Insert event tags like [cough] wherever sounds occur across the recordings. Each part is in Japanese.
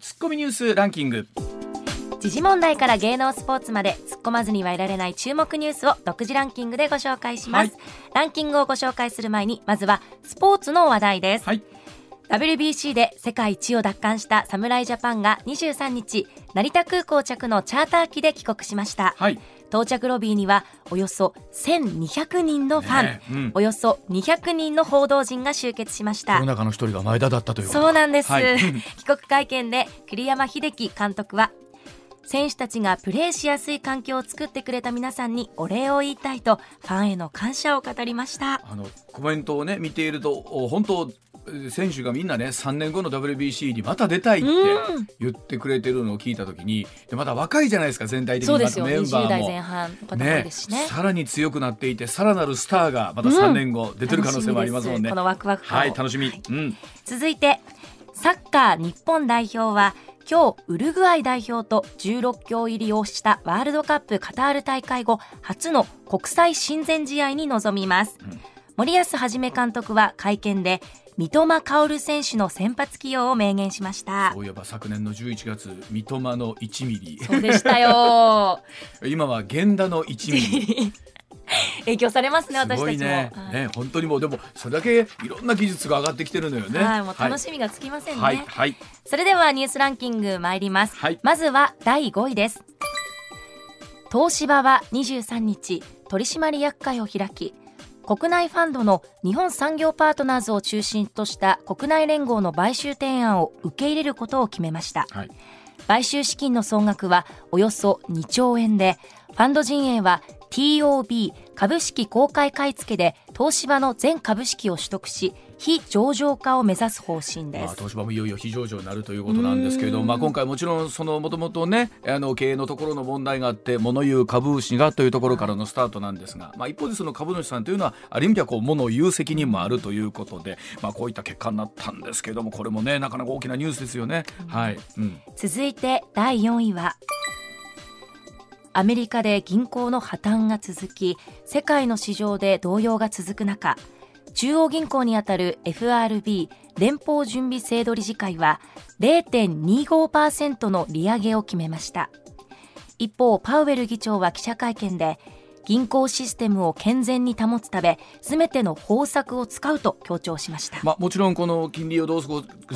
ツッコミニュースランキング。時事問題から芸能スポーツまで突っ込まずにはいられない注目ニュースを独自ランキングでご紹介します、はい。ランキングをご紹介する前にまずはスポーツの話題です、はい。WBC で世界一を奪還した侍ジャパンが23日成田空港着のチャーター機で帰国しました。はい到着ロビーにはおよそ1200人のファン、ねえうん。およそ200人の報道陣が集結しましこたの中の一人が前田だったということ。そうなんです、はい。帰国会見で栗山英樹監督は選手たちがプレーしやすい環境を作ってくれた皆さんにお礼を言いたいとファンへの感謝を語りました。あのコメントをね見ているとお本当えー選手がみんなね3年後の WBC にまた出たいってうん。言ってくれてるのを聞いた時にでまだ若いじゃないですか全体的に。またメンバ20代ーも。ね。さらに強くなっていてさらなるスターがまた3年後出てる可能性もありますもんね。楽しみですこのワクワクはい楽しみ、うん。続いてサッカー日本代表は今日ウルグアイ代表と16強入りをしたワールドカップカタール大会後初の国際親善試合に臨みます、うん。森保一監督は会見で三笘薫選手の先発起用を明言しました。そういえば昨年の11月三笘の1ミリ。そうでしたよ。[laughs] 今は源田の1ミリ。[laughs] 影響されますねす私たちも。ねはい。ね本当にもうでもそれだけいろんな技術が上がってきてるのよね。はい、もう楽しみがつきませんね、はいはい。それではニュースランキング参ります、はいまずは第5位です。東芝は23日取締役会を開き国内ファンドの日本産業パートナーズを中心とした国内連合の買収提案を受け入れることを決めました。はい。買収資金の総額はおよそ2兆円でファンド陣営は TOB 株式公開買い付けで東芝の全株式を取得し非上場化を目指す方針です。まあ、東芝もいよいよ非上場になるということなんですけれども、まあ、今回もちろんそのもともとねあの経営のところの問題があって物言う株主がというところからのスタートなんですが、まあ、一方でその株主さんというのはある意味ではこう物言う責任もあるということで、まあ、こういった結果になったんですけれどもこれもねなかなか大きなニュースですよね。はい、うん。続いて第4位はアメリカで銀行の破綻が続き世界の市場で動揺が続く中中央銀行にあたる FRB 連邦準備制度理事会は0.25%の利上げを決めました。一方パウエル議長は記者会見で銀行システムを健全に保つため全ての方策を使うと強調しました。まあ、もちろんこの金利をどうす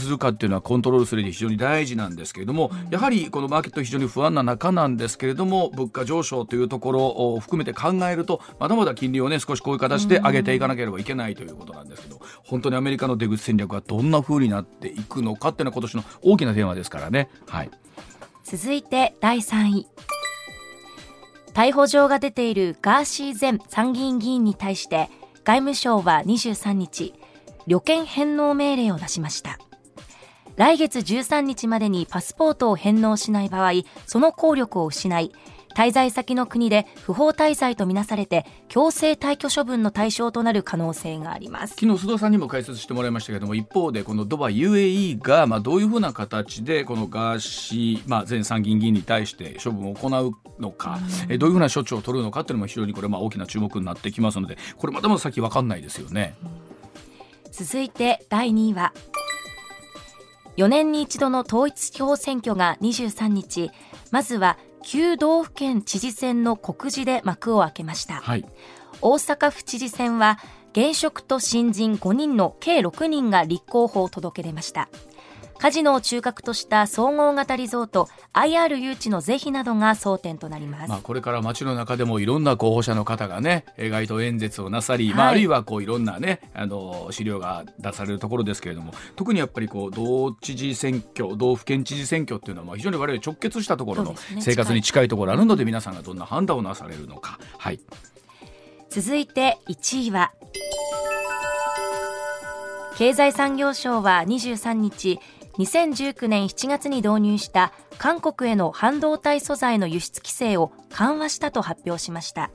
るかっていうのはコントロールするで非常に大事なんですけれども、やはりこのマーケット非常に不安な中なんですけれども物価上昇というところを含めて考えるとまだまだ金利をね少しこういう形で上げていかなければいけないということなんですけど本当にアメリカの出口戦略がどんな風になっていくのかっていうのは今年の大きなテーマですからね。はい。続いて第3位逮捕状が出ているガーシー前参議院議員に対して外務省は23日旅券返納命令を出しました。来月13日までにパスポートを返納しない場合その効力を失い滞在先の国で不法滞在とみなされて強制退去処分の対象となる可能性があります。昨日須田さんにも解説してもらいましたけども一方でこのドバイ UAE がまあどういうふうな形でこのガーシー、まあ、前参議院議員に対して処分を行うのか、えどういうふうな処置を取るのかっていうのも非常にこれまあ大きな注目になってきますのでこれまだまだ先分かんないですよね。続いて第2位は4年に一度の統一地方選挙が23日。まずは9道府県知事選の告示で幕を開けました。はい。大阪府知事選は現職と新人5人の計6人が立候補を届け出ましたカジノを中核とした総合型リゾート IR 誘致の是非などが争点となります、まあ、これから街の中でもいろんな候補者の方がねえー街頭演説をなさり、はい。まあ、あるいはこういろんなねあの資料が出されるところですけれども特にやっぱりこう道知事選挙道府県知事選挙っていうのはまあ非常に我々直結したところの生活に近いところあるので皆さんがどんな判断をなされるのか。はい。続いて1位は経済産業省は23日2019年7月に導入した韓国への半導体素材の輸出規制を緩和したと発表しました。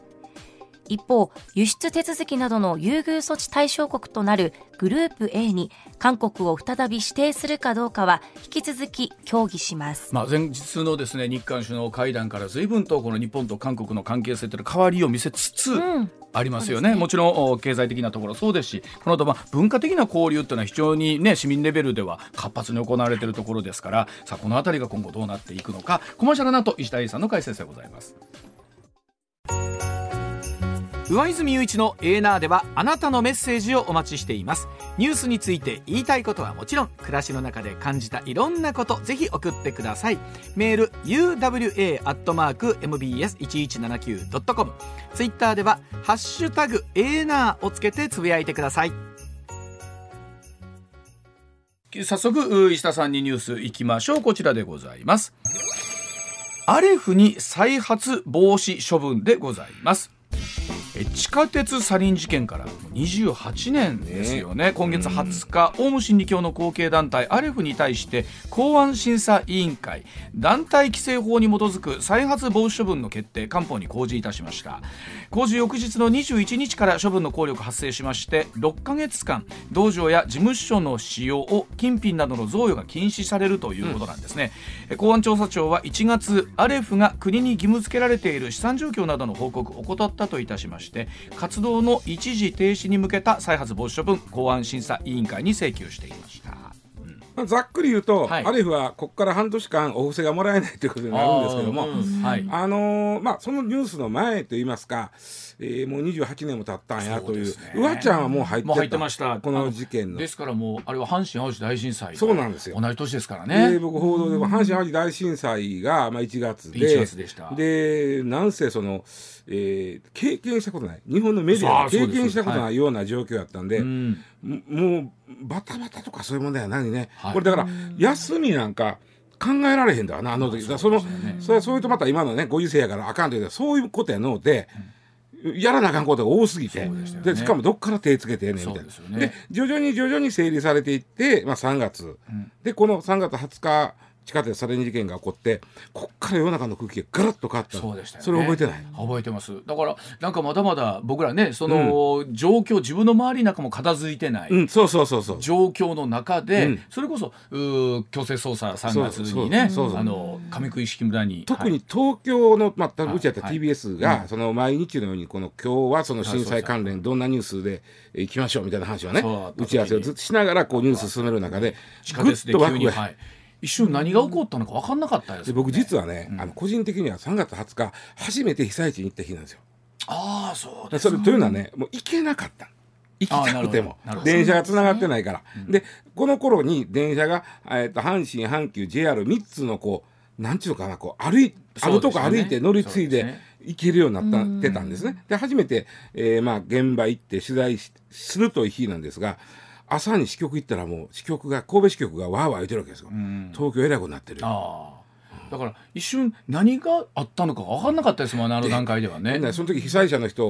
一方、輸出手続きなどの優遇措置対象国となるグループ A に韓国を再び指定するかどうかは引き続き協議します。まあ、前日のですね日韓首脳会談から随分とこの日本と韓国の関係性という変わりを見せつつ、うんありますよね、ね、もちろん経済的なところそうですしこの後まあ文化的な交流というのは非常に、ね、市民レベルでは活発に行われているところですからさあこの辺りが今後どうなっていくのかコマーシャルなと石田英さんの解説でございます。上泉雄一のエーナーではあなたのメッセージをお待ちしています。ニュースについて言いたいことはもちろん暮らしの中で感じたいろんなことぜひ送ってください。メール uwa.mbs1179.com ツイッターではハッシュタグエーナーをつけてつぶやいてください。早速石田さんにニュースいきましょう。こちらでございます。アレフに再発防止処分でございます。地下鉄サリン事件から28年ですよね、ね、今月20日、オウム真理教の後継団体アレフに対して公安審査委員会団体規制法に基づく再発防止処分の決定官報に公示いたしました。公示翌日の21日から処分の効力発生しまして6ヶ月間道場や事務所の使用を金品などの贈与が禁止されるということなんですね、うん、公安調査庁は1月アレフが国に義務付けられている資産状況などの報告を怠ったといたしまして活動の一時停止に向けた再発防止処分公安審査委員会に請求していました。ざっくり言うと、はい、アレフはここから半年間お布施がもらえないということになるんですけども、あうんあのー、まあ、そのニュースの前といいますか、えー、もう28年も経ったんやという、うわ、ちゃんはもう入っててました。この事件の。ですからもう、あれは阪神・淡路大震災そうなんですよ。同じ年ですからね。で僕、報道でも阪神・淡路大震災が、まあ、1月で、1月でした。でなんせその、えー、経験したことない。日本のメディアが経験したことないような状況やったんで、はい、もうバタバタとかそういう問題は何ね、はい、これだから休みなんか考えられへんだわなあの時、そのそれそういうとまた今のねご時世やからあかんというそういうことやので。やらなあかんことが多すぎて。で、ね、しかもどっから手つけてねみたいな。で、ね、徐々に徐々に整理されていって、まあ、3月、うん、でこの3月20日地下鉄サレン事件が起こってこっから世の中の空気がガラッと変わった。そうでした、ね、それ覚えてない？覚えてます。だからなんかまだまだ僕らねその、状況自分の周りなんかも片付いてない、うん、そうそうそうそう。状況の中で、うん、それこそう強制捜査3月にねあの上食い式村に。特に東京の、まあ、うちやった TBS が、はい、その毎日のようにこの今日はその震災関連どんなニュースでいきましょうみたいな話をね打ち合わせをずっとしながらこうニュース進める中で地下鉄で急に、はい、一瞬何が起こったのか分かんなかったです、ね、僕実はね、うん、あの個人的には3月20日初めて被災地に行った日なんですよ。ああそうですそれというのはねもう行けなかった。行きたくても。電車がつながってないから。で、この頃に電車が、えー、と阪神阪急 JR3 つのこうなんちゅうのかなこう歩いあるとこ歩いて乗り継いで行けるようになったってたんですね。で初めて、えー、まあ現場行って取材するという日なんですが朝に支局行ったらもう支局が神戸支局がわーわー言ってるわけですよ、うん、東京えらいことになってるだから一瞬何があったのか分かんなかったですもんあの段階ではね。その時被災者の人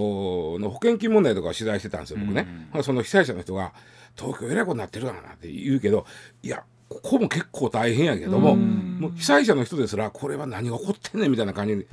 の保険金問題とか取材してたんですよ僕ね、うん、その被災者の人が東京えらいことになってるかなって言うけどいやここも結構大変やけども,、もう被災者の人ですらこれは何が起こってんねんみたいな感じに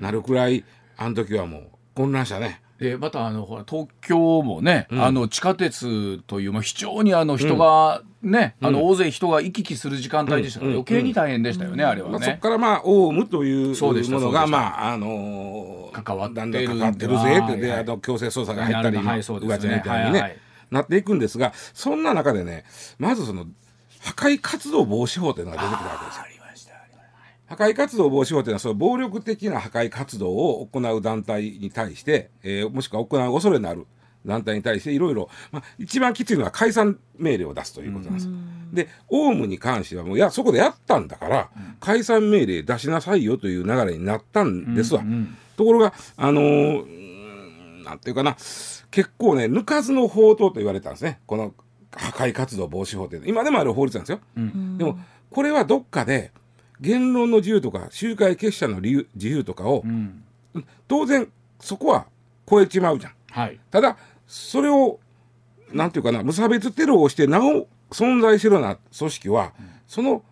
なるくらいあの時はもう混乱したね。でまたあのほら東京もね、うん、あの地下鉄という、まあ、非常にあの人がね、うん、あの大勢人が行き来する時間帯でしたから、余計に大変でしたよね、あれはね、まあ、そこからまあオウムというものがまああのー、関わってる関わってるぜってで、あの強制捜査が入ったり、はい、そうですね、みたいにね、はいはい、なっていくんですがそんな中でねまずその破壊活動防止法というのが出てくるわけですよ。破壊活動防止法というのはその暴力的な破壊活動を行う団体に対して、えー、もしくは行う恐れのある団体に対していろいろ、まあ、一番きついのは解散命令を出すということなんです。で、オウムに関してはもう、いや、そこでやったんだから、解散命令出しなさいよという流れになったんですわ。うんうん、ところが、あのー、なんていうかな、結構ね、抜かずの法等と言われたんですね。この破壊活動防止法って。今でもある法律なんですよ。うん、でも、これはどっかで、言論の自由とか集会結社の自由とかを、うん、当然そこは超えちまうじゃん、はい、ただそれをなんていうかな無差別テロをしてなお存在するような組織は、うん、その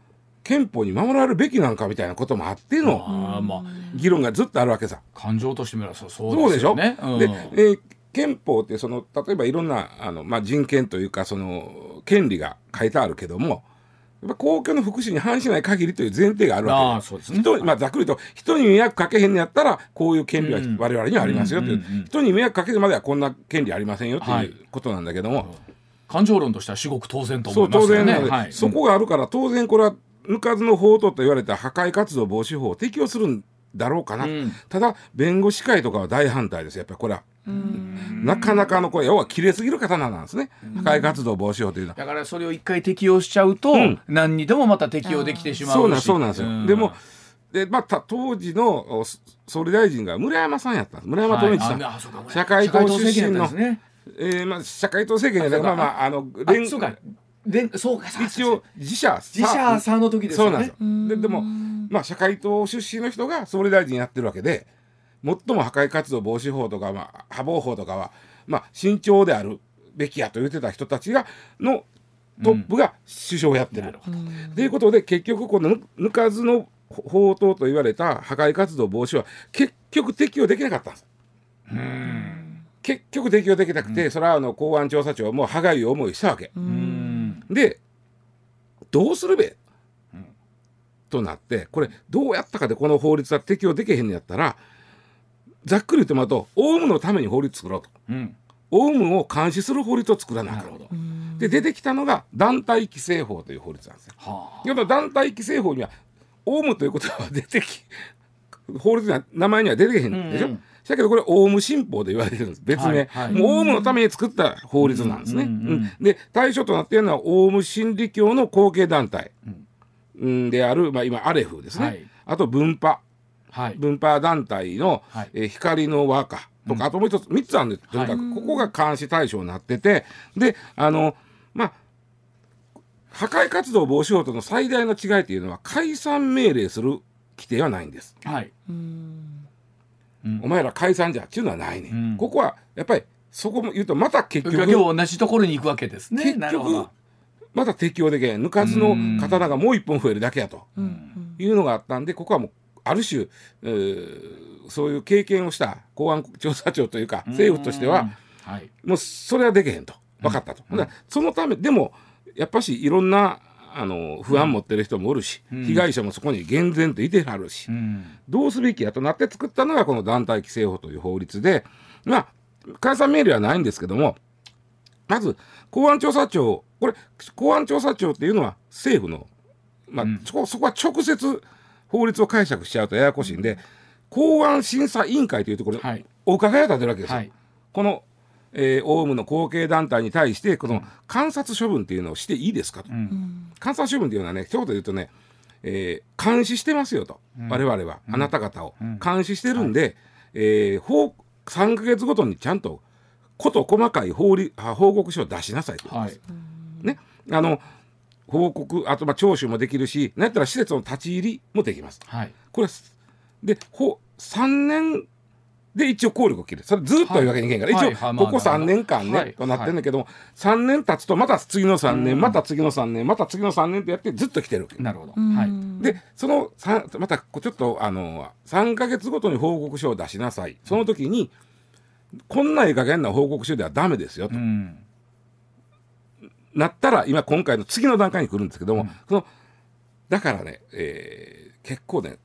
憲法に守られるべきなのかみたいなこともあっての議論がずっとあるわけさ。感情としてみればそうそうでしょ、ねうん、で、えー、憲法ってその例えばいろんなあの、まあ、人権というかその権利が書いてあるけどもやっぱ公共の福祉に反しない限りという前提があるわけで。す。ね、人まあ、ざっくりと人に迷惑かけへんのやったらこういう権利は我々にはありますよという,、人に迷惑かけるまではこんな権利ありませんよということなんだけども、はい、感情論としては至極当然と思いますよね。そう当然、はい、そこがあるから当然これは抜かずの法とと言われた破壊活動防止法を適用するんだろうかな、うん、ただ弁護士会とかは大反対です。やっぱりこれは。なかなかのこれ要は切れすぎる刀なんですね。破壊活動防止法というのは。だからそれを一回適用しちゃうと、うん、何にでもまた適用できてしまうそうなん。そうなんですよ、でもでまあ、当時の総理大臣が村山さんやったんです。村山富一さん、はい、社会党出身の、ね。えーまあ、社会党政権じゃないまあまああの連でそうか一応自社自社さんの時ですよね。そうなんですででもまあ社会党出身の人が総理大臣やってるわけで最も破壊活動防止法とか、まあ、破防法とかは、まあ、慎重であるべきやと言ってた人たちがのトップが首相をやってる。と、うん、いうことで結局この抜かずの法刀と言われた破壊活動防止は結局適用できなかったんです。結局適用できなくて、うん、それはあの公安調査庁も歯がゆい思いしたわけ。でどうするべ、となってこれどうやったかでこの法律は適用できへんのやったらざっくり言ってもらうとオウムのために法律作ろうと、うん、オウムを監視する法律を作らなあかん。で出てきたのが団体規制法という法律なんですよ。はあ、団体規制法にはオウムということは出てき法律の名前には出てけへんでしょ、うんうんだけどこれオウム新法で言われてるんです。別名、はいはい、もうオウムのために作った法律なんですね。うんうんうん、で対象となっているのはオウム真理教の後継団体、うん、である、まあ、今アレフですね、はい、あと分派はい、分派団体の、はい、えー、光の和歌とか、うん、あともう一つ3つあるんです。とにかくここが監視対象になっててであのまあ破壊活動防止法との最大の違いというのは解散命令する規定はないんです。はい、お前ら解散じゃっていうのはないね、うん、ここはやっぱりそこも言うとまた結局今日同じところに行くわけですね。結局また適用できへん。抜かずの刀がもう一本増えるだけやと。いうのがあったんでここはもうある種、えー、そういう経験をした公安調査庁というか政府としては、はい、もうそれはできへんと。分かったと、うん、そのためでもやっぱしいろんなあの不安持ってる人もおるし、うん、被害者もそこに厳然といてはるし、うん、どうすべきやとなって作ったのがこの団体規制法という法律でまあ解散命令はないんですけどもまず公安調査庁これ公安調査庁っていうのは政府の、まあ、うん、そこそこは直接法律を解釈しちゃうとややこしいんで、公安審査委員会というところでお伺いを立てるわけですよ。はい、このえー、オウムの後継団体に対してこの観察処分っていうのをしていいですかと、うん、観察処分っていうのはね一言で言うとね、えー、監視してますよと、うん、我々は、あなた方を、監視してるんで、はい、えー、法3か月ごとにちゃんと事細かい法律報告書を出しなさいと、はい、ね。あの報告あとまあ聴取もできるしなんやったら施設の立ち入りもできます。はい、これでほ3年で一応効力を切る。それずっとい。うわけにいけんから、はい、一応ここ3年間ね、はい、となってるんだけども、はい、3年経つとまた次の3年また次の3年また次の3年ってやってずっと来てるわけ。なるほど、はい、でそのまたちょっとあの3か月ごとに報告書を出しなさい。その時に、こんないい加減な報告書ではダメですよと。うん。なったら今今回の次の段階に来るんですけども、うん、そのだからね、えー、結構ね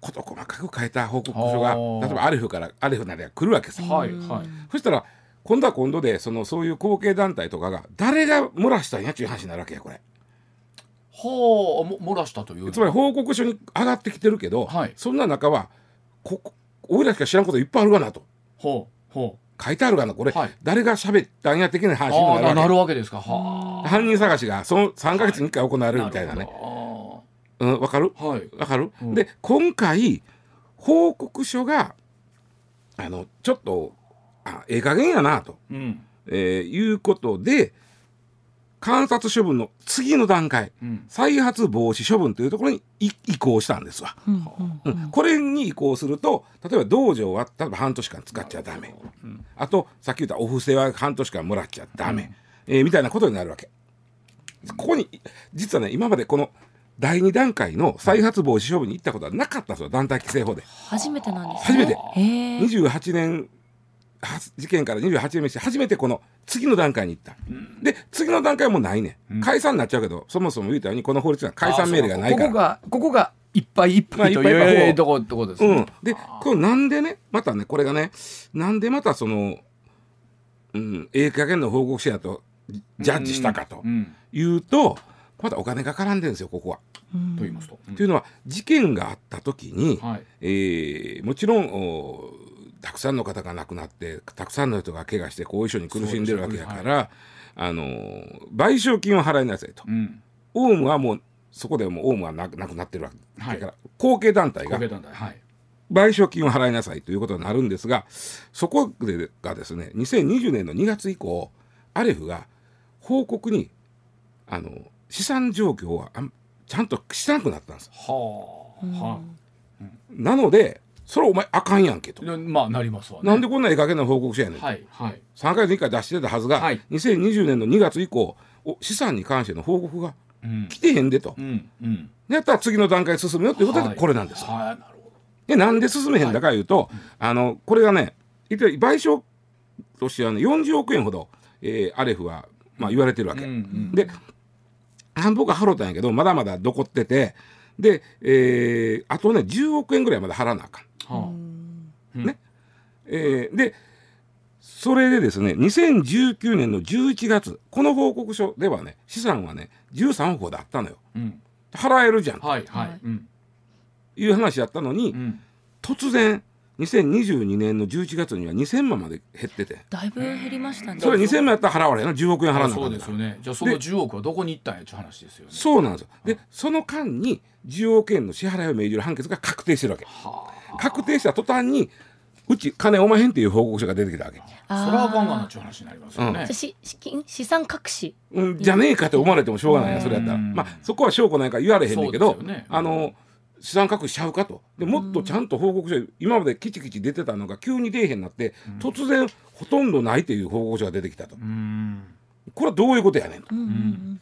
事細かく書いた報告書が例えばアレフからアレフなりが来るわけですよ。はい。はい、そしたら今度は今度でそのそういう後継団体とかが誰が漏らしたんやっていう話になるわけやこれ。はあ漏らしたという。つまり報告書に上がってきてるけど、はい、そんな中はここ俺らしか知らんこといっぱいあるかなと。ほうほう。書いてあるがな。これ、はい、誰が喋ったんや的な話になるなるわけですか。犯人探しがその3か月に1回行われるみたいなね。わ、うん、かる？わ、はい、かる、うん、で今回報告書があのちょっとあええ加減やなと、うん、えー、いうことで観察処分の次の段階、うん、再発防止処分というところに移行したんですわ、うんうん、これに移行すると例えば道場は例えば半年間使っちゃダメ、あとさっき言ったお布施は半年間もらっちゃダメ、えー、みたいなことになるわけ。ここに実はね今までこの第2段階の再発防止処分に行ったことはなかったんですよ団体規制法で。初めてなんです初めて。ね28年事件から28年目して初めてこの次の段階に行った、で次の段階もないね、解散になっちゃうけどそもそも言うたようにこの法律は解散命令がないから。ここがここがいっぱいいっぱいというところですね、うん、でこれなんでねまたねこれがねなんでまたそのうん、ええ加減の報告書やとジャッジしたかというと、またお金が絡んでるんですよここは。と言いますと。というのは事件があった時に、はい、えー、もちろんたくさんの方が亡くなってたくさんの人が怪我して後遺症に苦しんでるわけやから、はい、あの賠償金を払いなさいと。うん、オウムはもうそこでもオウムはなくなってるわけだから、はい、後継団体が。後継団体はい賠償金を払いなさいということになるんですがそこでがですね2020年の2月以降アレフが報告にあの資産状況はちゃんとしなくなったんです。はあ、なのでそれお前あかんやんけと。まあなりますわ、ね、なんでこんなええ加減な報告書やねん。はいはい、3か月に1回出してたはずが、はい、2020年の2月以降資産に関しての報告が来てへんでと。うんうん、やったら次の段階進むよということでこれなんです。はい、はいでなんで進めへんだかいうと、はい、あのこれがね賠償としてはね40億円ほど、えー、アレフは、まあ、言われてるわけ。うんうん、で半分が払ったんやけどまだまだ残ってて。で、えー、あとね10億円ぐらいまだ払わなあかん。はあ、ね。えー、でそれでですね2019年の11月この報告書ではね資産はね13億ほどあったのよ。うん、払えるじゃん。はいはい、うん。いう話やったのに、うん、突然2022年の11月には2000万まで減ってて。だいぶ減りましたね。それ2000万やったら払われな。10億円払わなそうですよね。じゃあその10億はどこに行ったんやって話ですよね。そうなんですよ。でその間に10億円の支払いを命じる判決が確定してるわけ。確定した途端にうち金おまへんっていう報告書が出てきたわけ。それはあかんがなっちゅう話になりますよね、うん、資金資産隠し、うん、じゃねえかって思われてもしょうがないやそれやったら。まあそこは証拠ないから言われへんねんけど、ね、あの資産隠しちゃうかと。でもっとちゃんと報告書今までキチキチ出てたのが急に出えへんなって、うん、突然ほとんどないという報告書が出てきたと、これはどういうことやねんと、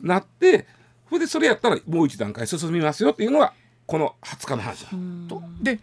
なってそれでそれやったらもう一段階進みますよっていうのがこの20日の話だ。とで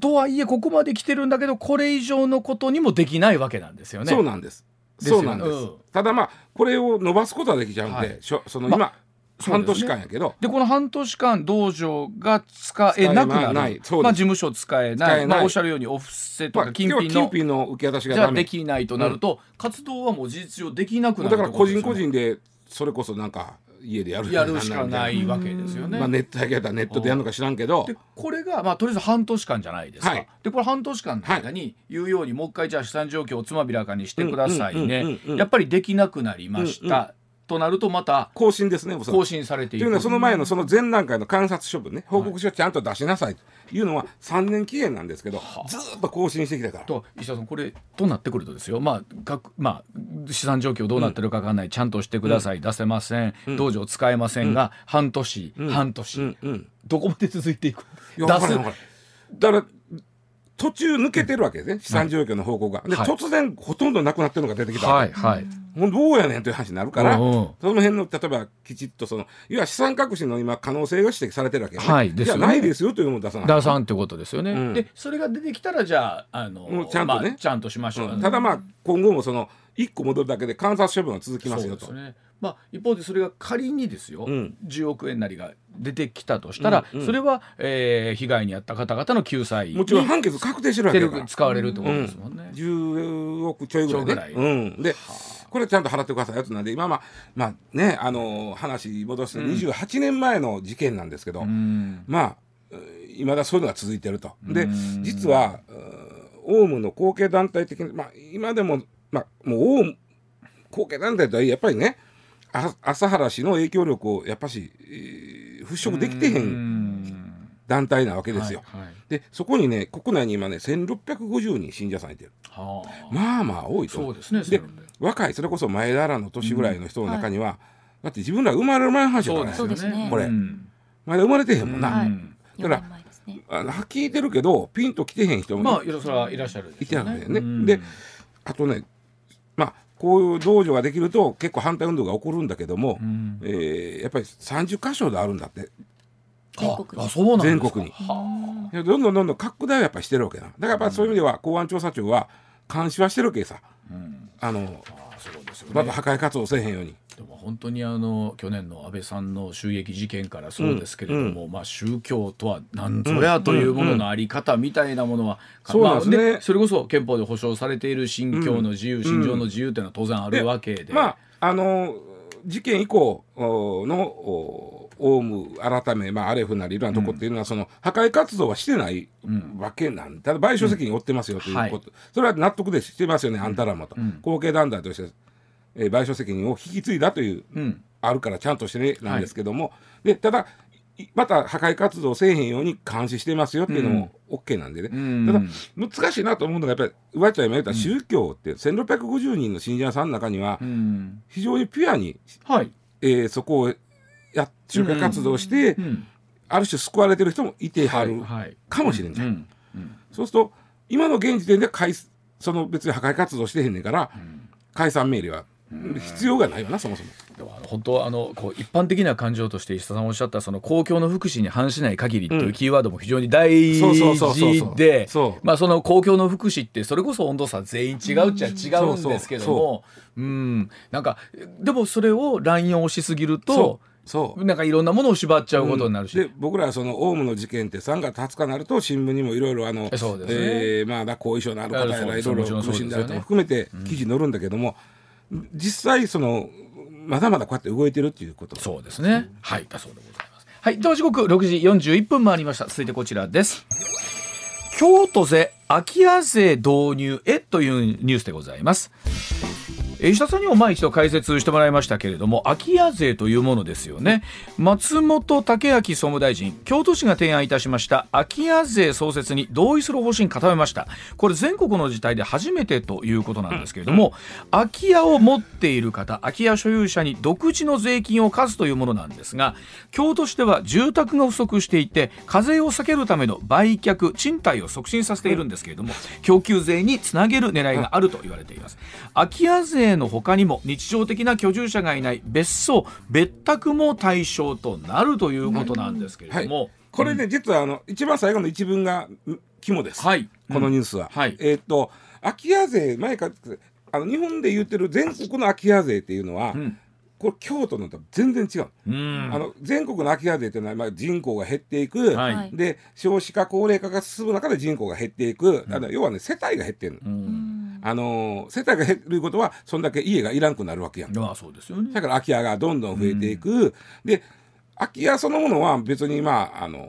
とはいえここまで来てるんだけどこれ以上のことにもできないわけなんですよね。そうなんです。そうなんです。うん、ただまあこれを伸ばすことはできちゃうんで、はい、その今、ま半年間やけど。でこの半年間道場が使えなくなる。まあ、事務所使えない。まあ、おっしゃるようにオフセとか金品の,、金の受け渡しがじゃできないとなると、活動はもう事実上できなくなるだから個人個人でそれこそなんか家でやる。やるしかないわけですよね。まあ、ネットだけやったらネットでやるのか知らんけど。でこれが、まあ、とりあえず半年間じゃないですか、はい、でこれ半年間の間に言うように、もう一回じゃあ資産状況をつまびらかにしてくださいね。やっぱりできなくなりました、となるとまた更新ですね更新されていくというのはその前のその前段階の観察処分ね報告書をちゃんと出しなさいというのは3年期限なんですけど、はあ、ずっと更新してきたから。と石田さんこれとなってくるとですよまあまあ、資産状況どうなってるか分かんない、うん、ちゃんとしてください、うん、出せません、うん、道場使えませんが、半年、半年、どこまで続いていく出すだから途中抜けてるわけですね。資産状況の報告が。で、はい、突然ほとんどなくなってるのが出てきたわけ、はいはい、もうどうやねんという話になるから、その辺の例えばきちっとそのいわ資産隠しの今可能性が指摘されてるわけね、はい、ですよね。ないですよというのを出さない。出さんってことですよね、うん、でそれが出てきたらじゃああのちゃんとね、まあ、ちゃんとしましょう、うん、ただまあ今後もその1個戻るだけで観察処分は続きますよと。ねまあ、一方でそれが仮にですよ、うん、10億円なりが出てきたとしたら、うんうん、それは、えー、被害に遭った方々の救済もちろん判決確定してるわけだから使われるってことですもんね、うん、10億ちょいぐらい、ね、ぐらい、うん、で、はあ、これちゃんと払ってくださいやつなんで今まあまあねあのー、話戻すと28年前の事件なんですけど、うん、まあいまだそういうのが続いてると。で実はオウムの後継団体的に、まあ、今でも、まあ、もうオウム後継団体とはやっぱりね朝原氏の影響力をやっぱし、えー、払拭できてへん団体なわけですよ。はいはい、でそこにね国内に今ね1650人信者さんいてる、はあ、まあまあ多いと。そうですねで若いそれこそ前田らの年ぐらいの人の中には、うん。はい、だって自分ら生まれる前の話だから。ね。これ、うん、まだ生まれてへんもんな。うん、だからあの聞いてるけどピンと来てへん人も、まあ、それはいらっしゃるいてはるんだよね。であとねまあこういう道場ができると結構反対運動が起こるんだけども、うん、えー、やっぱり30箇所であるんだって。全国に。どんどんどんどん拡大はやっぱりしてるわけな。だからやっぱそういう意味では公安調査庁は監視はしてるわけさ、うん、あのそうですよ、ね、また破壊活動せえへんように。でも本当にあの去年の安倍さんの襲撃事件からそうですけれども、うん、まあ、宗教とは何ぞやというもののあり方みたいなものは、そうですね、それこそ憲法で保障されている信教の自由、信条の自由というのは当然あるわけで。まああの事件以降のオウム改め、まあ、アレフなりいろんなとこっていうのは、その破壊活動はしてないわけなんで、ただ賠償責任負ってますよということ、うんはい、それは納得でしてますよね、あんたらもと、後継団体として、えー、賠償責任を引き継いだという、あるからちゃんとしてねなんですけども、はい、でただまた破壊活動せえへんように監視してますよっていうのも OK なんでね、うん、ただ難しいなと思うのがやっぱり上ちゃん今言った宗教って1650人の信者さんの中には非常にピュアに、はい、えー、そこをや宗教活動して、ある種救われてる人もいてはるかもしれんじゃん。そうすると今の現時点で解その別に破壊活動してへんねんから、解散命令は必要がないよなそもそも。でも本当あのこう一般的な感情として石田さんおっしゃったその公共の福祉に反しない限りというキーワードも非常に大事でまあその公共の福祉ってそれこそ温度差全員違うっちゃ違うんですけどもうん。なんかでもそれを乱用しすぎると。そう。なんかいろんなものを縛っちゃうことになるし、うん、で僕らはそのオウムの事件って3月20日になると新聞にもいろいろあの、ね。えー、まあ後遺症のある方やらいろいろ苦しんであるとも含めて記事載るんだけども、実際そのまだまだこうやって動いてるっていうこと。そうですね、はいだそうでございます。はいでは時刻6時41分回りました。続いてこちらです。京都勢空き家税導入へというニュースでございます。石田さんにも前一度解説してもらいましたけれども空き家税というものですよね。松本武明総務大臣京都市が提案いたしました。空き家税創設に同意する方針固めました。これ全国の自治体で初めてということなんですけれども、空き家を持っている方空き家所有者に独自の税金を課すというものなんですが京都市では住宅が不足していて課税を避けるための売却賃貸を促進させているんですけれども供給税につなげる狙いがあると言われています。空き家税の他にも日常的な居住者がいない別荘別宅も対象となるということなんですけれども、はい、これね、うん、実はあの一番最後の一文が肝です、はい、このニュースは。うん。はい、えっ、ー、と空き家税前かあの日本で言ってる全国の空き家税っていうのは、うん。これ京都のと全然違う、うん、あの全国の空き家税っていうのは、まあ、人口が減っていく、はい、で少子化高齢化が進む中で人口が減っていく、うん、要はね世帯が減ってるの。うんあの世帯が減ることはそんだけ家がいらんくなるわけやん。あそうですよね。だから空き家がどんどん増えていく。うん、で空き家そのものは別にまああの、う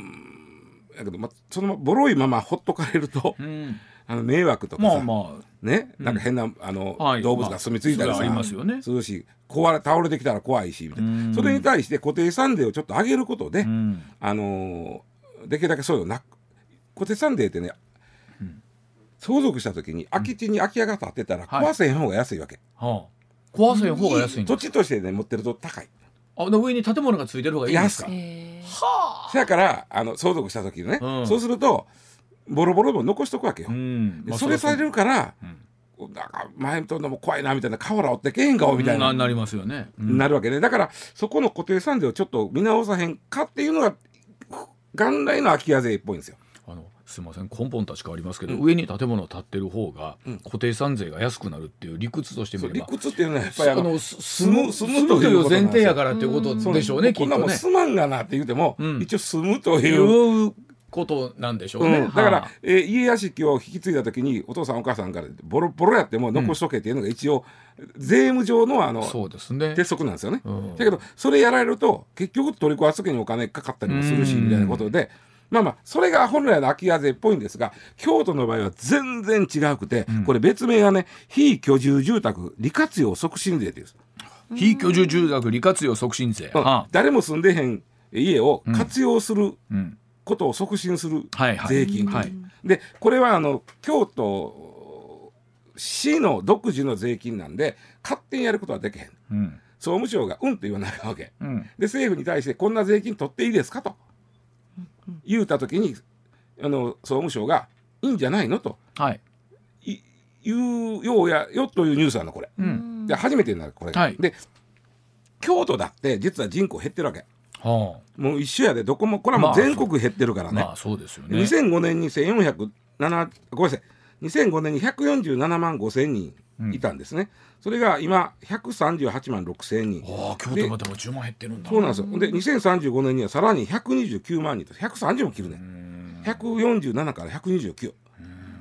ん、だけどまあそのボロいままほっとかれると、うん、あの迷惑とかさ、まあまあ、ね、なんか変な、あの、はい、動物が住み着いたりさ、まあ、すよね、するし壊れ倒れてきたら怖いしみたいな、それに対して固定産税をちょっと上げることで、あのできるだけそういうのな固定産税ってね相続した時に空き地に空き家が建ってたら壊せへん方が安いわけ、はあ、壊せへん方が安い土地としてね持ってると高い。あの上に建物がついてる方がいいんですか？はあ。そやからあの相続した時ね、うん、そうするとボロボロも残しとくわけよ、うん。まあ、それされるから、うん、なんか前とのも怖いなみたいな瓦折ってけへんかみたいな、なりますよね、なるわけね。だからそこの固定産税をちょっと見直さへんかっていうのが元来の空き家税っぽいんですよすみません根本立ち変わりますけど、うん、上に建物を建ってる方が固定産税が安くなるっていう理屈としてみれば、理屈っていうのはやっぱりあの住む住むという前提やからっていうことでしょうね、うきっとね。住まんがなって言うても、一応住むという。ことなんでしょうね、うん、だから、えー、家屋敷を引き継いだ時にお父さんお母さんからボロボロやっても残しとけっていうのが一応、税務上のあのそうです、ね、鉄則なんですよね、うん、だけどそれやられると結局取り壊す時にお金かかったりもするしみたいなことで。まあまあそれが本来の空き家税っぽいんですが京都の場合は全然違うくて、うん、これ別名がね非居住住宅利活用促進税っていう非居住住宅利活用促進税、うん、誰も住んでへん家を活用することを促進する税金、はいはい、でこれはあの京都市の独自の税金なんで勝手にやることはできへん、うん、総務省がうんと言わないわけ、うん、で政府に対してこんな税金取っていいですかと言うた時にあの総務省がいいんじゃないの？と、はい、い言うようやよというニュースなのこれ、うん、で初めてになるこれ、はい、で京都だって実は人口減ってるわけ。はあ、もう一緒やで。どこもこれはもう全国減ってるからね、まあ、そうですよね。2005年に1407ごめんなさい。2005年に147万5千人いたんですね、うん、それが今138万6千人。ああ京都までも10万減ってるんだ。そうなんですよ。で2035年にはさらに129万人と130も切るね。147から129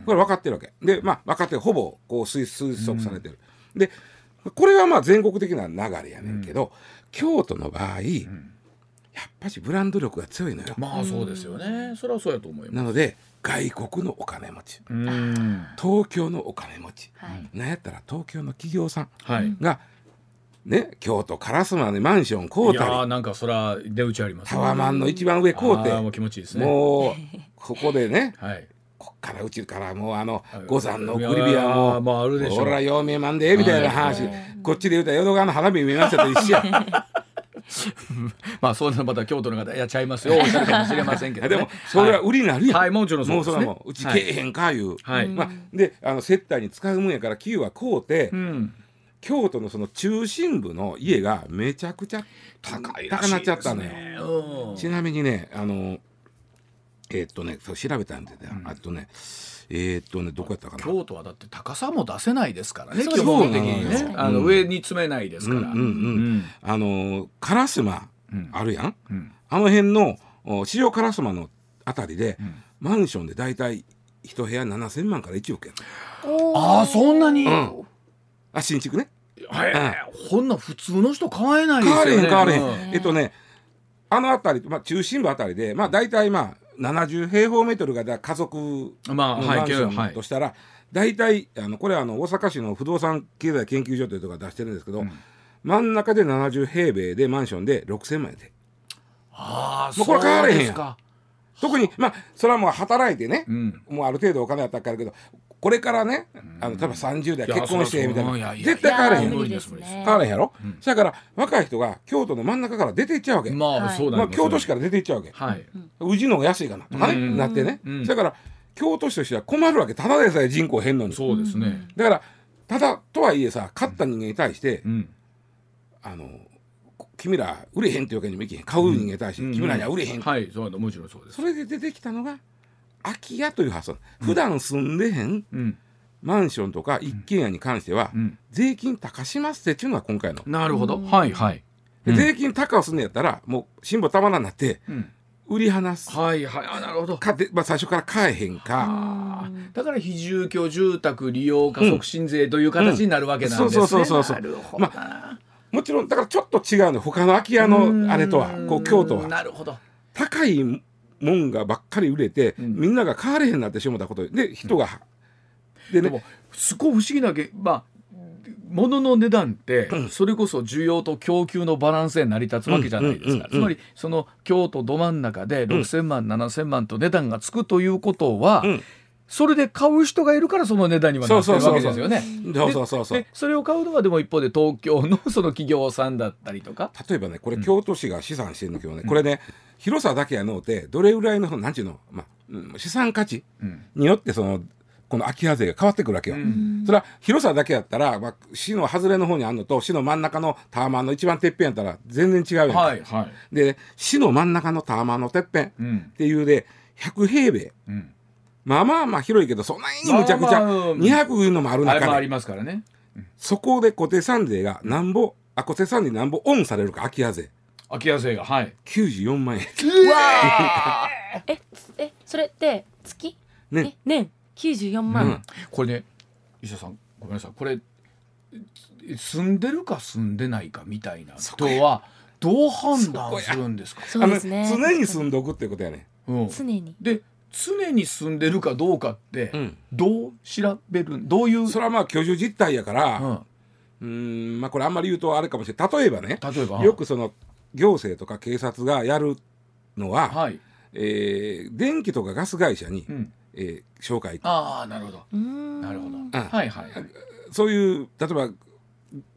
これ分かってるわけ。でまあ分かってほぼこう推測されてる、でこれはまあ全国的な流れやねんけど、うん、京都の場合、うん、やっぱしブランド力が強いのよ。まあそうですよね。それはそうやと思います。なので外国のお金持ち。東京のお金持ち、はい、なんやったら東京の企業さんが、ね、京都烏丸にマンション買うたり。いやなんかそら出打ちあります、タワマンの一番上買うて。もう気持ちいいですね。もうここでね、はい、こっからうちからもうあの五山の送り火はもうまあ、あるでしょ俺は陽明マンでみたいな話。こっちで言うたら淀川の花火見ましたと一緒や [laughs] [laughs] まあそういうのまた京都の方やっちゃいますよおっしゃるかもしれませんけど、[laughs] ね、でもそれは売りなるやん、はい、もちろんそうです、ね、もううちけえへんかいう、はい。まあ、であの接待に使うもんやから給はこうて、うん、京都のその中心部の家がめちゃくちゃ高い高なっちゃったのよ、ちなみにねあのえー、っとねそう調べたんで、うん、あとねえー、っとねどこやったかな。京都はだって高さも出せないですからね。基本的にね、あの上に詰めないですから、うんうんうん、あの烏丸あるやん、あの辺の市場烏丸のあたりで、マンションで大体一部屋7,000万から1億や。ああそんなに、あ新築ね。はい、こん。な普通の人買えないですよね。買われへん買われへん、えっとねあの辺り、まあ、中心部あたりで、まあ、大体まあ70平方メートルが家族のマンションとしたら、大体あのこれはあの大阪市の不動産経済研究所というところが出してるんですけど、うん、真ん中で70平米でマンションで6000万円で。ああ、これ変われへんやん。特にまあそれはもう働いてね、うん、もうある程度お金あったからけどこれからね、あの例えば30代結婚してみたいな。絶対変わらへん変わらへんやろ、うん、だから若い人が京都の真ん中から出ていっちゃうわけ。まあそうだ、まあ、京都市から出ていっちゃうわけ、はい、宇治の方が安いかなとかね、なってね、だから京都市としては困るわけ。ただでさえ人口減んのに。そうですね。だからただとはいえさ勝った人間に対して、あの君ら売れへんっていうわけにもいけへん。買う人間に対して、君らには売れへん、はい。そうもちろんそうです。それで出てきたのが空き家という発想、うん、普段住んでへん、マンションとか一軒家に関しては、税金高しますっていうのが今回の。なるほど、はいはい税金高をすんのやったらもう辛抱たまらんなって、売り離す。はいはい。あ、なるほど。かて、まあ、最初から買えへんか。だから非住居住宅利用加促進税という形になるわけなんですね。うんうん、そうそうそうそう。まあ、もちろん、だからちょっと違うの。他の空き家のあれとは、こう、京都は。なるほど。高いもんがばっかり売れて、うん、みんなが買われへんなってしもたこと。で人が、うん、でね。ですごい不思議なけまあ物の値段ってそれこそ需要と供給のバランスで成り立つわけじゃないですか、つまりその京都ど真ん中で6,000万、うん、7,000万と値段がつくということは、うんそれで買う人がいるからその値段にはなってるわけですよね。そうそうそうそうそれを買うのはでも一方で東京のその企業さんだったりとか。例えばねこれ京都市が試算してるんだけどね、うん、これね広さだけやのうてどれぐらいのなんちゅうの、まあ、資産価値によってその。この空き家税が変わってくるわけよ。うん、それは広さだけやったら、まあ、市の外れの方にあるのと市の真ん中のタワマンの一番てっぺんやったら全然違うやんはいはい、で市の真ん中のタワマンのてっぺんっていうで100平米、うんまあまあまあ広いけどそんなにむちゃくちゃ200いうのもある中で、まあ、ありますからね、そこで固定産税がなんぼあ固定産税なんぼオンされるか空き家税。空き家税がはい。94万円。うわええそれって月？ね年。94万、うん、これね医者さんごめんなさい。これ住んでるか住んでないかみたいな人はどう判断するんですか？そうですね。常に住んどくってことやね、うん、常に。で常に住んでるかどうかってどう調べるどういう？それはまあ居住実態やから、うん、んまあこれあんまり言うとあれかもしれない。例えばね例えば？よくその行政とか警察がやるのは、はい。えー、電気とかガス会社に、うん、えー、紹介ああなるほど。なるほど、うん、はいはい。そういう例えば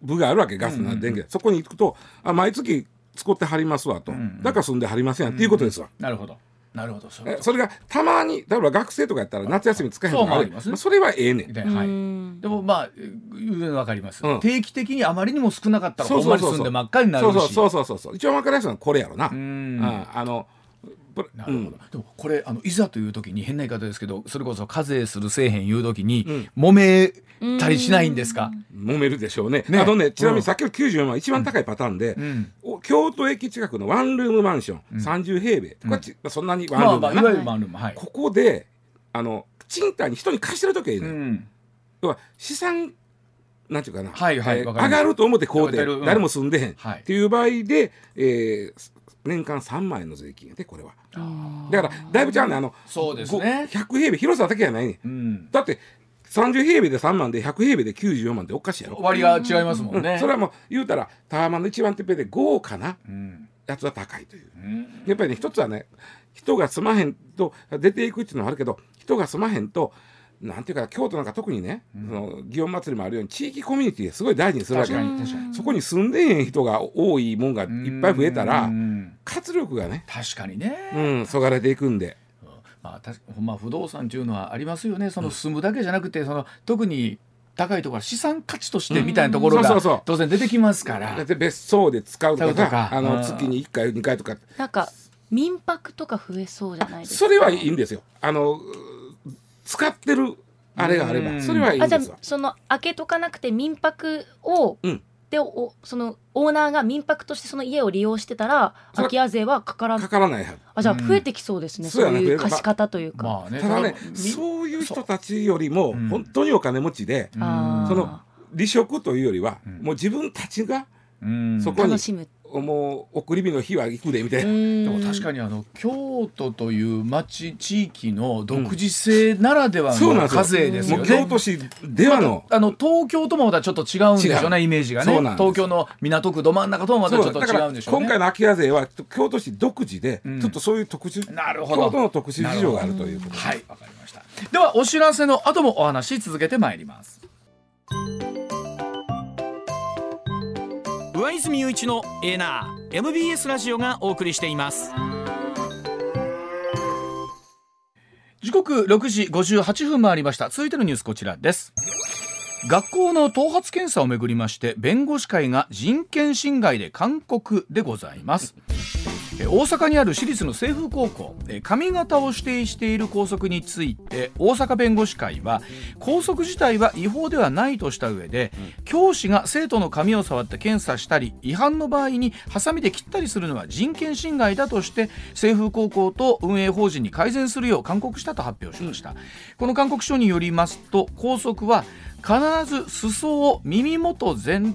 部があるわけガスな電気、うんうん、そこに行くとあ毎月使ってはりますわと、うんうん、だから住んではりませんっていうことですわ、なるほどなるほどそれそれがたまに例えば学生とかやったら夏休み使えへんとかあります、ね、それはええねん、はい、でもまあ分かります、うん、定期的にあまりにも少なかったらほんまに住んで真っ赤になるしそうそうそうそう一番分かりやすいのはこれやろなうんあのなるほど、うん、でもこれあのいざという時に変な言い方ですけどそれこそ課税するせえへん言う時に、うん、揉めたりしないんですか？揉めるでしょうね、ね、あとねちなみにさっきの94万、一番高いパターンで、うん、京都駅近くのワンルームマンション、うん、30平米、こっそんなにワンルーム、まあまあ、い。わゆるワンルーム、はい、ここであの賃貸に人に貸してる時はいいの、うん、要は資産なんていうかな、はいはい、えー、上がると思って買うて、誰も住んでへん、はい、っていう場合で、えー、年間3万円の税金やでこれは。だからだいぶちゃうねあのそうですね。100平米広さだけじゃないね、うん、だって30平米で3万で100平米で94万っておかしいやろ。割が違いますもんね、うん、それはもう言うたらタワマンの一番てっぺんで豪華なやつは高いという、うん、やっぱりね一つはね人が住まへんと出ていくっていうのはあるけど人が住まへんとなんていうか京都なんか特にね、うん、その祇園祭りもあるように地域コミュニティすごい大事にするわけ。そこに住んでへん人が多いもんがいっぱい増えたら活力がね確かにね、うん、そがれていくんで。まあ、たまあ不動産っていうのはありますよね。その住むだけじゃなくて、その特に高いところ資産価値としてみたいなところが当然出てきますから。だって別荘で使うとかあの月に1回2回とか。なんか民泊とか増えそうじゃないですか？それはいいんですよ。あの使ってるあれがあればそれはいいんですわ。その開けとかなくて民泊を、うん、でおそのオーナーが民泊としてその家を利用してたら空き家税はかからかからないあじゃあ増えてきそうですね、うん、そういう貸し方というか、まあね、ただねそういう人たちよりも本当にお金持ちで、その離職というよりは、もう自分たちがそこに楽しむもう送り火の日は行くでみたいな。でも確かにあの京都という町地域の独自性ならではの課税ですよ。ね、京都市ではの。あの東京ともまたちょっと違うんでしょうねイメージがね東京の港区ど真ん中ともまたちょっと違うんでしょうね。今回の空き家税は京都市独自で、ちょっとそういう特殊なるほど。京都の特殊事情があるということはい。わかりました。ではお知らせの後もお話続けてまいります上泉雄一のエナー MBS ラジオがお送りしています。時刻6時58分回りました。続いてのニュースこちらです。学校の頭髪検査をめぐりまして弁護士会が人権侵害で勧告でございます。大阪にある私立の清風高校髪型を指定している校則について大阪弁護士会は校則自体は違法ではないとした上で教師が生徒の髪を触って検査したり違反の場合にハサミで切ったりするのは人権侵害だとして清風高校と運営法人に改善するよう勧告したと発表しました、この勧告書によりますと校則は必ず裾を耳元全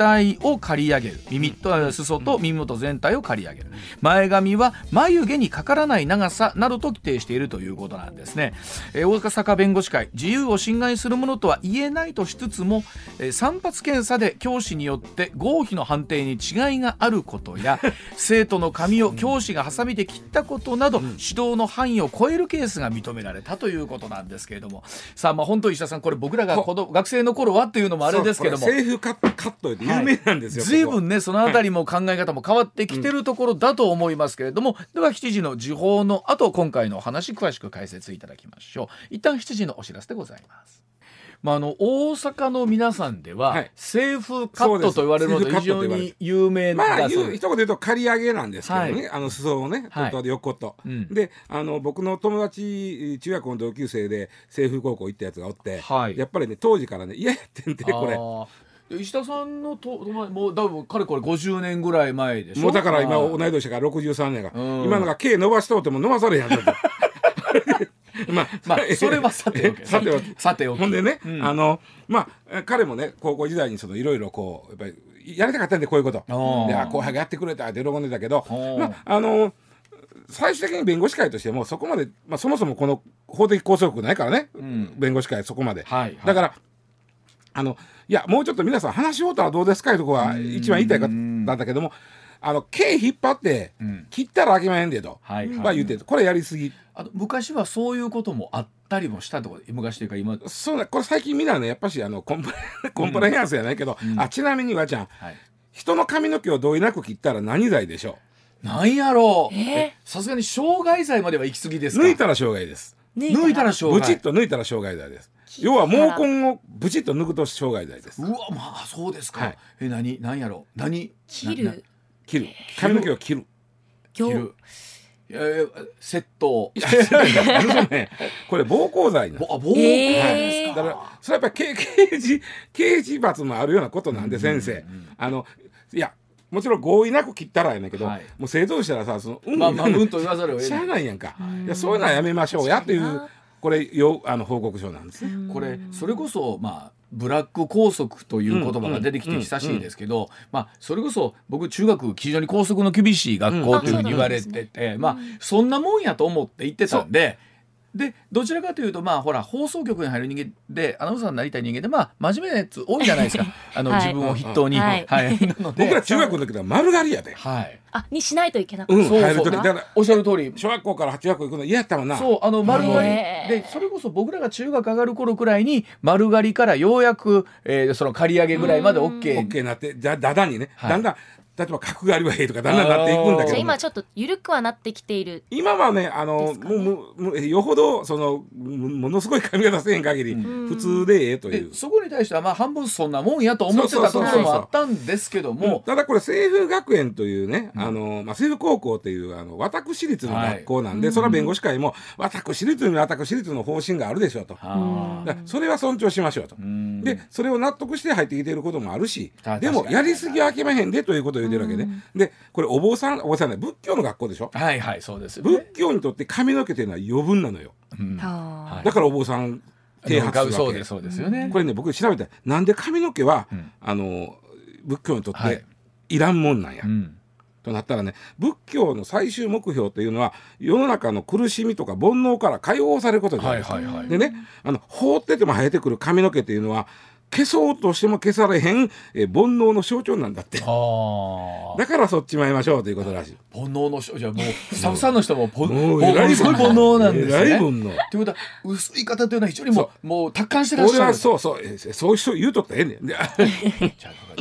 体を刈り上げる。耳と裾と耳元全体を刈り上げる。前髪は眉毛にかからない長さなどと規定しているということなんですね、えー、大阪弁護士会自由を侵害するものとは言えないとしつつも、えー、散髪検査で教師によって合否の判定に違いがあることや [laughs] 生徒の髪を教師がハサミで切ったことなど、指導の範囲を超えるケースが認められたということなんですけれども。さあまあ本当石田さんこれ僕らが学生の頃はっていうのもあれですけども。政府カットで有名なんですよ、随分ねそのあたりも考え方も変わってきてるところだと思いますけれども、では7時の時報の後今回のお話詳しく解説いただきましょう。一旦7時のお知らせでございます。まあ、あの大阪の皆さんでは、はい、セーフカットと言われるのと非常に有名な、まあ、一言で言うと刈り上げなんですけどね、はい、あの裾をねは横と、うん、であの僕の友達中学の同級生で清風高校行ったやつがおって、はい、やっぱりね当時からね嫌やってんてこれ。石田さんのともう多分かれこれ50年ぐらい前でしょ？もうだから今同い年から63年が、うん、今のが毛伸ばしとっても伸ばされへんやん。[laughs] まあ、まあ、それはさておき。さておき。さておき。ほんでね、うん、あの、まあ、彼もね、高校時代にそのいろいろこう、やっぱり、やりたかったんで、こういうこと。で、後輩がやってくれたって喜んでたけど、まあ、あの、最終的に弁護士会としても、そこまで、まあ、そもそもこの法的拘束力ないからね、うん、弁護士会そこまで。はい、はい、だから、あの、いや、もうちょっと皆さん話し合うとはどうですかいうとこは一番言いたいかなんだけども、あの、毛引っ張って、切ったらあきまへんでと、はい、は言ってこれやりすぎ。あの昔はそういうこともあったりもしたとこ昔というか今。そうだこれ最近みんなねやっぱしあの [laughs] コンプラコンプライアンスやないけど、うん、あちなみにわちゃん、はい、人の髪の毛を同意なく切ったら何罪でしょう？なんやろう？さすがに傷害罪までは行き過ぎです抜いたら傷害です。抜いたら傷害ブチッと抜いたら傷害罪です要は毛根をブチッと抜くと傷害罪です。うわまあそうですか、はい、え何何やろ？う何？切る。切る。髪の毛を切る。切る。えー、窃盗。これ暴行罪な暴行罪ですか。だからそれはやっぱり刑事刑事罰もあるようなことなんで先生、あのいやもちろん合意なく切ったらやねんけど、はい、もう正当したらさそのうん、まあまあうんと言わざるを得ない。しゃあないやんか。いやそういうのはやめましょうやというこれよあの報告書なんですね。これそれこそまあブラック校則という言葉が出てきて久しいですけど、まあ、それこそ僕中学非常に校則の厳しい学校というふうに言われてて、まあそんなもんやと思って言ってたんで。でどちらかというとまあほら放送局に入る人間でアナウンサーになりたい人間でまあ真面目なやつ多いじゃないですか。[laughs] あの、はい、自分を筆頭に、はい、はい、[laughs] なので僕ら中学の時は丸刈りやで、はい、あにしないといけなかった、うん、そうそう。だからおっしゃる通り。小学校から中学校行くの嫌やったもんな。そうあの丸刈り。でそれこそ僕らが中学上がる頃くらいに丸刈りからようやく、えー、その刈り上げぐらいまで OK, OK なってだだだにね、はい、だんだん例えば角刈りはええとかだんだんなっていくんだけど今ちょっと緩くはなってきている。今はねあの、ね、もうよほどそのものすごい髪型せへん限り普通でええという。そこに対してはまあ半分そんなもんやと思ってたところもあったんですけども。ただこれ清風学園というね、あのまあ、清風高校っていうあの私立の学校なんで、はい、それは弁護士会も私立に私立の方針があるでしょうとそれは尊重しましょうと。でそれを納得して入ってきていることもあるしでもやりすぎはあきまへんでということを言ってるわけね。でこれお坊さんお坊さんね仏教の学校でしょ？はいはいそうです、ね、仏教にとって髪の毛というのは余分なのよ、うん、だからお坊さん啓発するわけ。そうですよね。これね僕調べて。なんで髪の毛は、うん、あの仏教にとってい。らんもんなんや、うん。となったらね仏教の最終目標というのは世の中の苦しみとか煩悩から解放されることじゃないですか。はいはいはい、でねあの放ってても生えてくる髪の毛というのは消そうとしても消されへん、え煩悩の象徴なんだって。だからそっちまいましょうということらしい。煩悩の象徴。もうふさふさの人も [laughs] もうえらい煩悩な。んですねということは薄い方というのは非常にもうもう達観してらっしゃるそうそうそういう人言うとったらええねん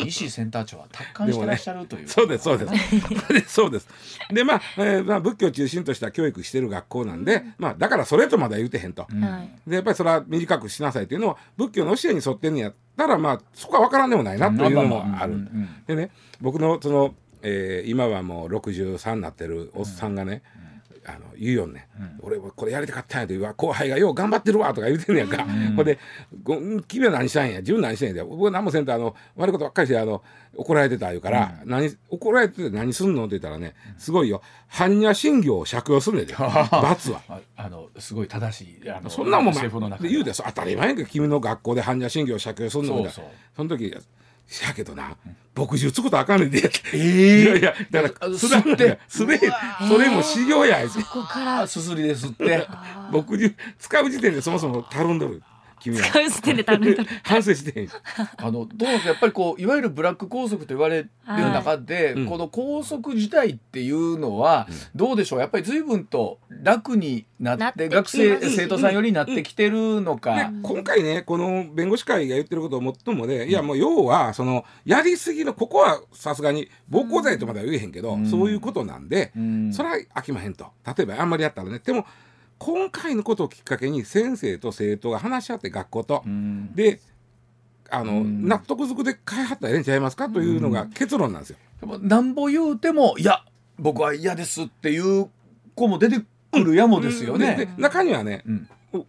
西センター長は達観してらっしゃるという、ね、そうですそうです。そうです [laughs] でまあ、えーまあ、仏教を中心とした教育してる学校なんで、まあだからそれとまだ言うてへんと、うん、でやっぱりそれは短くしなさいというのは仏教の教えに沿ってんねやたらまあそこは分からんでもないなというのもある。でね僕のその、えー、今はもう63になってるおっさんがね、あの言うよね、うん、俺これやりたかったんやと後輩がよう頑張ってるわとか言うてんねやんか、うん、ほんで「君は何したんや自分何してんや」僕は何もせんとあの悪いことばっかりしてあの怒られてた言うから、うん、何怒られてて何すんの？って言ったらねすごいよ。般若心経を借用すんねんで。[laughs] 罰は。あのすごい正しいあのそんなもん、まあ、言うて当たり前やんか君の学校で般若心経を借用すんのみたいな。その時しやけどな、牧師つくとあかんねんで。ええいやいや、だから、すって、すれ、それも修行や。そこからすすりですって。牧師使う時点でそもそもたるんどる。君は。使う時点で頼んだ反省してあのどうですかやっぱりこういわゆるブラック校則と言われる中で、はい、この校則自体っていうのは、どうでしょう？やっぱり随分と楽になって学生生徒さんよりになってきてるのか、今回ねこの弁護士会が言ってることをもっともで、いやもう要はそのやりすぎのここはさすがに暴行罪とまでは言えへんけど、そういうことなんで、それは飽きまへんと。例えばあんまりやったらね。でも今回のことをきっかけに先生と生徒が話し合って学校と、であの、納得づくで開発はええんちゃいますかというのが結論なんですよ。でもなんぼ言うてもいや僕は嫌ですっていう子も出てくるやもですよね。で中にはね、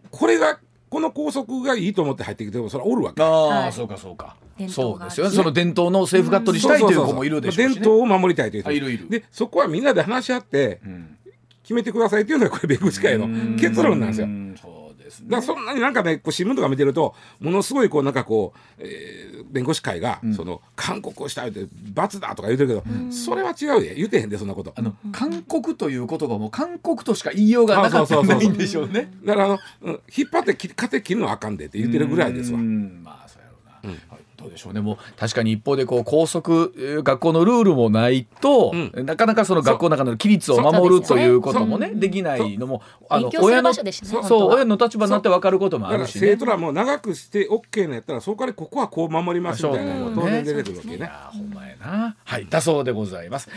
これがこの校則がいいと思って入ってきてもそれはおるわけ。ああ、はい、そうかそうか。そうですよ、ね、その伝統のセーフガットにしたいという子もいるでしょうし、ね、伝統を守りたいという人いるいる。でそこはみんなで話し合って、うん、決めてくださいっていうのがこれ弁護士会の結論なんですよ。そうですね、だからそんなになんかねこう新聞とか見てるとものすごいこうなんかこう、えー、弁護士会が、うん、その勧告をしたいって罰だとか言ってるけど、それは違うで言ってへんでそんなこと。あの勧告という言葉も勧告としか言いようがなかったないんでしょうね。だからあの、うん、引っ張って勝手切るのはあかんでって言ってるぐらいですわ。まあそうやろうな、うん。はいどうでしょうね。もう確かに一方でこう校則学校のルールもないと、うん、なかなかその学校の中の規律を守るということもねできないのもあの親のそう親の立場になって分かることもあるし、ね、生徒らも長くして OK のやったらそこからここはこう守りますみたいなのも当然出てくるわけね。ほんまやな。はいだそうでございます。